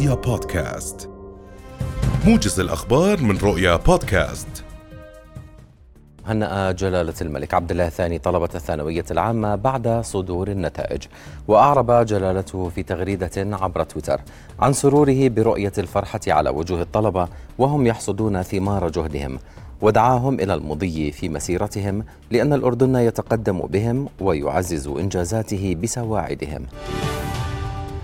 رؤيا بودكاست موجز الأخبار من رؤيا بودكاست هنأ جلالة الملك عبد الله الثاني طلبة الثانوية العامة بعد صدور النتائج وأعرب جلالته في تغريدة عبر تويتر عن سروره برؤية الفرحة على وجوه الطلبة وهم يحصدون ثمار جهدهم ودعاهم إلى المضي في مسيرتهم لأن الأردن يتقدم بهم ويعزز إنجازاته بسواعدهم.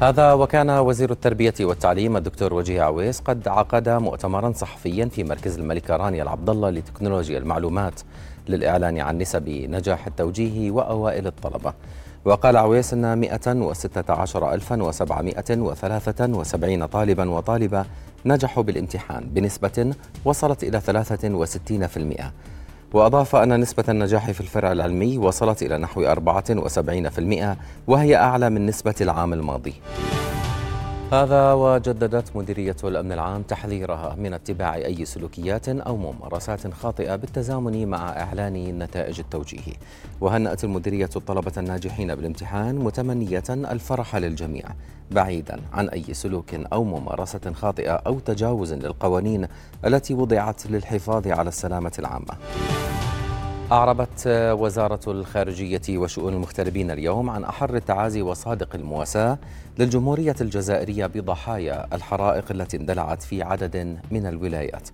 هذا وكان وزير التربية والتعليم الدكتور وجيه عويس قد عقد مؤتمرا صحفيا في مركز الملكة رانيا العبد الله لتكنولوجيا المعلومات للإعلان عن نسب نجاح التوجيه وأوائل الطلبة. وقال عويس أن 116773 طالبا وطالبة نجحوا بالامتحان بنسبة وصلت إلى 63% وأضاف أن نسبة النجاح في الفرع العلمي وصلت إلى نحو 74% وهي أعلى من نسبة العام الماضي. هذا وجددت مديرية الأمن العام تحذيرها من اتباع أي سلوكيات أو ممارسات خاطئة بالتزامن مع إعلان نتائج التوجيهي وهنأت المديرية الطلبة الناجحين بالامتحان متمنية الفرح للجميع بعيدا عن أي سلوك أو ممارسة خاطئة أو تجاوز للقوانين التي وضعت للحفاظ على السلامة العامة. أعربت وزارة الخارجية وشؤون المغتربين اليوم عن أحر التعازي وصادق المواساة للجمهورية الجزائرية بضحايا الحرائق التي اندلعت في عدد من الولايات.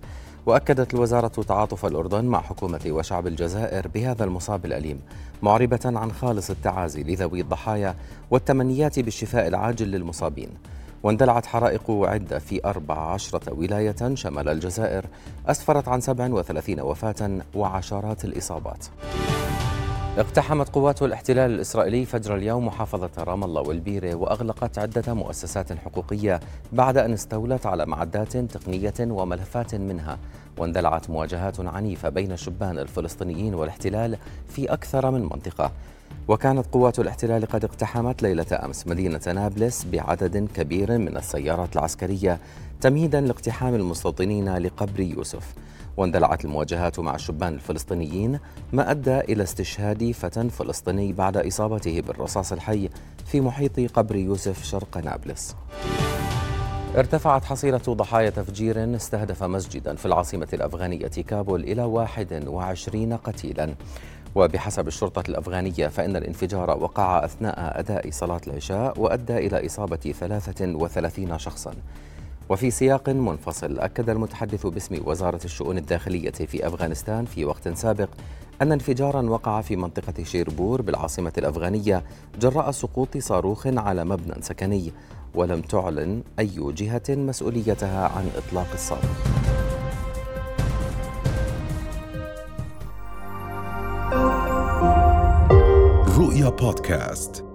وأكدت الوزارة تعاطف الأردن مع حكومة وشعب الجزائر بهذا المصاب الأليم معربة عن خالص التعازي لذوي الضحايا والتمنيات بالشفاء العاجل للمصابين. واندلعت حرائق عدة في 14 ولاية شمال الجزائر. أسفرت عن 37 وفاة وعشرات الإصابات. اقتحمت قوات الاحتلال الإسرائيلي فجر اليوم محافظة رام الله والبيرة وأغلقت عدة مؤسسات حقوقية بعد أن استولت على معدات تقنية وملفات منها. واندلعت مواجهات عنيفة بين الشبان الفلسطينيين والاحتلال في أكثر من منطقة. وكانت قوات الاحتلال قد اقتحمت ليلة أمس مدينة نابلس بعدد كبير من السيارات العسكرية تمهيدا لاقتحام المستوطنين لقبر يوسف. واندلعت المواجهات مع الشبان الفلسطينيين ما أدى إلى استشهاد فتى فلسطيني بعد إصابته بالرصاص الحي في محيط قبر يوسف شرق نابلس. ارتفعت حصيلة ضحايا تفجير استهدف مسجدا في العاصمة الأفغانية كابول إلى 21 قتيلا. وبحسب الشرطة الأفغانية فإن الانفجار وقع أثناء أداء صلاة العشاء وأدى إلى إصابة 33 شخصا. وفي سياق منفصل أكد المتحدث باسم وزارة الشؤون الداخلية في أفغانستان في وقت سابق أن انفجارا وقع في منطقة شيربور بالعاصمة الأفغانية جراء سقوط صاروخ على مبنى سكني ولم تعلن أي جهة مسؤوليتها عن إطلاق الصاروخ. رؤيا بودكاست